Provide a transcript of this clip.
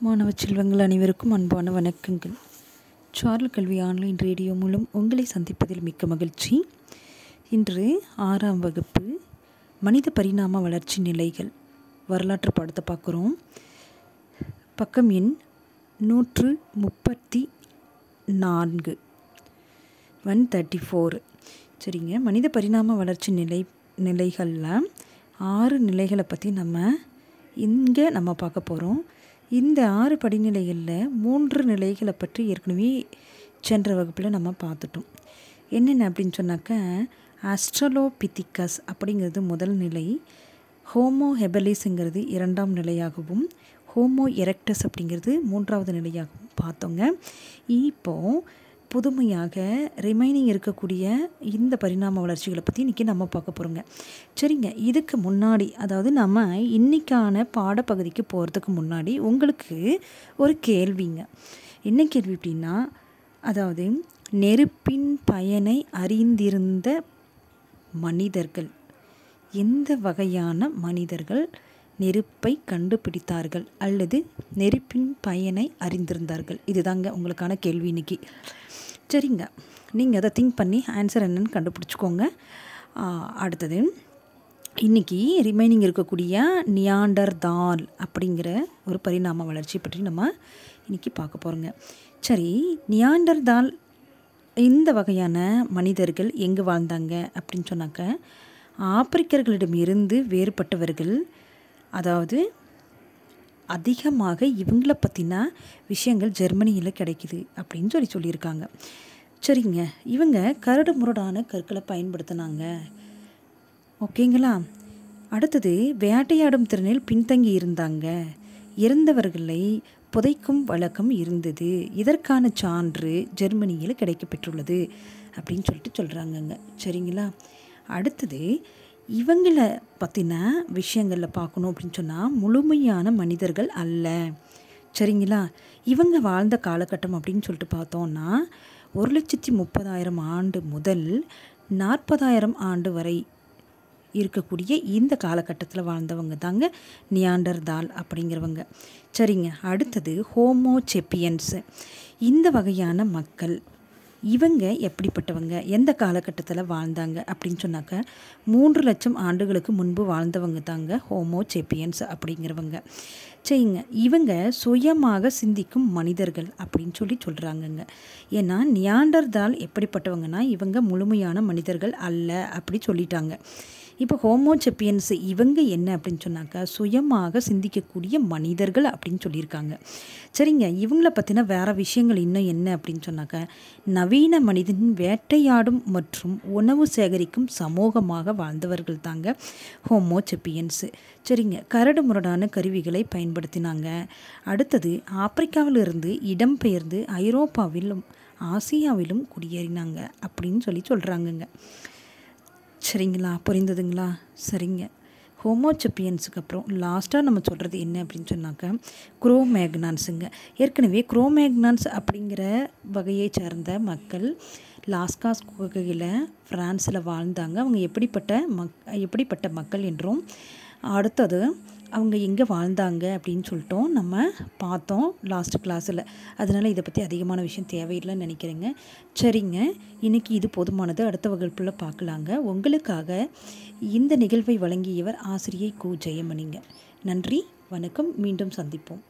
மாணவ செல்வங்கள் அனைவருக்கும் அன்பான வணக்கங்கள். சார்ல் கல்வி ஆன்லைன் ரேடியோ மூலம் உங்களை சந்திப்பதில் மிக்க மகிழ்ச்சி. இன்று ஆறாம் வகுப்பு மனித பரிணாம வளர்ச்சி நிலைகள் வரலாற்று பாடத்தை பார்க்குறோம். பக்கம் எண் நூற்று முப்பத்தி நான்கு. ஒன் தேர்ட்டி ஃபோர் சரிங்க. மனித பரிணாம வளர்ச்சி நிலை நிலைகளில் ஆறு நிலைகளை பற்றி நம்ம இங்கே நம்ம பார்க்க போகிறோம் இந்த ஆறு படிநிலைகளில் மூன்று நிலைகளை பற்றி ஏற்கனவே சென்ற வகுப்பில் நம்ம பார்த்துட்டோம். என்னென்ன அப்படின்னு சொன்னாக்க ஆஸ்ட்ரலோபித்திகஸ் அப்படிங்கிறது முதல் நிலை ஹோமோ ஹெபலிஸுங்கிறது இரண்டாம் நிலையாகவும் ஹோமோ எரெக்டஸ் அப்படிங்கிறது மூன்றாவது நிலையாகவும் பார்த்தோங்க. இப்போது புதுமையாக ரிமைனிங் இருக்கக்கூடிய இந்த பரிணாம வளர்ச்சிகளை பற்றி இன்றைக்கி நம்ம பார்க்க போகிறோங்க சரிங்க இதுக்கு முன்னாடி அதாவது நம்ம இன்றைக்கான பாடப்பகுதிக்கு போகிறதுக்கு முன்னாடி உங்களுக்கு ஒரு கேள்விங்க. என்ன கேள்வி அப்படின்னா அதாவது நெருப்பின் பயனை அறிந்திருந்த மனிதர்கள் எந்த வகையான மனிதர்கள் நெருப்பை கண்டுபிடித்தார்கள் அல்லது நெருப்பின் பயனை அறிந்திருந்தார்கள்? இதுதாங்க உங்களுக்கான கேள்வி இன்னைக்கு. சரிங்க. நீங்கள் அதை திங்க் பண்ணி ஆன்சர் என்னென்னு கண்டுபிடிச்சிக்கோங்க. அடுத்தது. இன்றைக்கி ரிமைனிங் இருக்கக்கூடிய நியாண்டர் தால் அப்படிங்கிற ஒரு பரிணாம வளர்ச்சி பற்றி நம்ம இன்றைக்கி பார்க்க போகிறோங்க சரி நியாண்டர் தால் இந்த வகையான மனிதர்கள் எங்கே வாழ்ந்தாங்க அப்படின்னு சொன்னாக்க ஆப்பிரிக்கர்களிடமிருந்து வேறுபட்டவர்கள் அதாவது அதிகமாக இவங்கள பற்றின விஷயங்கள் ஜெர்மனியில் கிடைக்குது அப்படின்னு சொல்லி சொல்லியிருக்காங்க. சரிங்க இவங்க கரடு முரடான கற்களை பயன்படுத்தினாங்க. ஓகேங்களா? அடுத்தது வேட்டையாடும் திறனில் பின்தங்கி இருந்தாங்க. இறந்தவர்களை புதைக்கும் வழக்கம் இருந்தது. இதற்கான சான்று ஜெர்மனியில் கிடைக்கப்பெற்றுள்ளது அப்படின்னு சொல்லிட்டு சொல்கிறாங்கங்க சரிங்களா? அடுத்தது இவங்களை பற்றின விஷயங்களில் பார்க்கணும் அப்படின்னு சொன்னால் முழுமையான மனிதர்கள் அல்ல. சரிங்களா? இவங்க வாழ்ந்த காலகட்டம் அப்படின்னு சொல்லிட்டு பார்த்தோன்னா ஒரு லட்சத்தி முப்பதாயிரம் ஆண்டு முதல் நாற்பதாயிரம் ஆண்டு வரை இருக்கக்கூடிய இந்த காலகட்டத்தில் வாழ்ந்தவங்க தாங்க நியாண்டர் தால் அப்படிங்கிறவங்க. சரிங்க அடுத்தது ஹோமோ செப்பியன்ஸு. இந்த வகையான மக்கள் இவங்க எப்படிப்பட்டவங்க? எந்த காலகட்டத்தில் வாழ்ந்தாங்க? அப்படின்னு சொன்னாக்க மூன்று லட்சம் ஆண்டுகளுக்கு முன்பு வாழ்ந்தவங்க தாங்க ஹோமோ சேப்பியன்ஸ் அப்படிங்கிறவங்க. சரிங்க. இவங்க சுயமாக சிந்திக்கும் மனிதர்கள் அப்படின்னு சொல்லி சொல்கிறாங்கங்க ஏன்னா நியாண்டர்தால் எப்படிப்பட்டவங்கன்னா இவங்க முழுமையான மனிதர்கள் அல்ல அப்படி சொல்லிட்டாங்க. இப்போ ஹோமோசெப்பியன்ஸ் இவங்க என்ன அப்படின்னு சொன்னாக்கா சுயமாக சிந்திக்கக்கூடிய மனிதர்கள் அப்படின்னு சொல்லியிருக்காங்க. சரிங்க இவங்கள பற்றின வேறு விஷயங்கள் இன்னும் என்ன அப்படின்னு சொன்னாக்கா நவீன மனிதன் வேட்டையாடும் மற்றும் உணவு சேகரிக்கும் சமூகமாக வாழ்ந்தவர்கள் தாங்க ஹோமோசெப்பியன்ஸு சரிங்க கரடு முரடான கருவிகளை பயன்படுத்தினாங்க. அடுத்தது ஆப்பிரிக்காவிலிருந்து இடம்பெயர்ந்து ஐரோப்பாவிலும் ஆசியாவிலும் குடியேறினாங்க அப்படின்னு சொல்லி சொல்கிறாங்கங்க சரிங்களா? புரிந்ததுங்களா? சரிங்க. ஹோமோசெப்பியன்ஸுக்கு அப்புறம் லாஸ்ட்டாக நம்ம சொல்கிறது என்ன அப்படின்னு சொன்னாக்க குரோமேக்னான்ஸுங்க. ஏற்கனவே குரோமேக்னான்ஸ் அப்படிங்கிற வகையை சேர்ந்த மக்கள் லாஸ்காஸ் குகையில் ஃப்ரான்ஸில் வாழ்ந்தாங்க. அவங்க எப்படிப்பட்ட மக் எப்படிப்பட்ட மக்கள் என்றும் அடுத்தது அவங்க எங்கே வாழ்ந்தாங்க அப்படின்னு சொல்லிட்டோம். நம்ம பார்த்தோம் லாஸ்ட் கிளாஸில் அதனால் இதை பற்றி அதிகமான விஷயம் தேவையில்லைன்னு நினைக்கிறேங்க. சரிங்க. இன்றைக்கி இது போதுமானது. அடுத்த வகுப்பில் பார்க்கலாங்க. உங்களுக்காக இந்த நிகழ்வை வழங்கியவர் ஆசிரியை கு. ஜெயமணிங்க. நன்றி. வணக்கம். மீண்டும் சந்திப்போம்.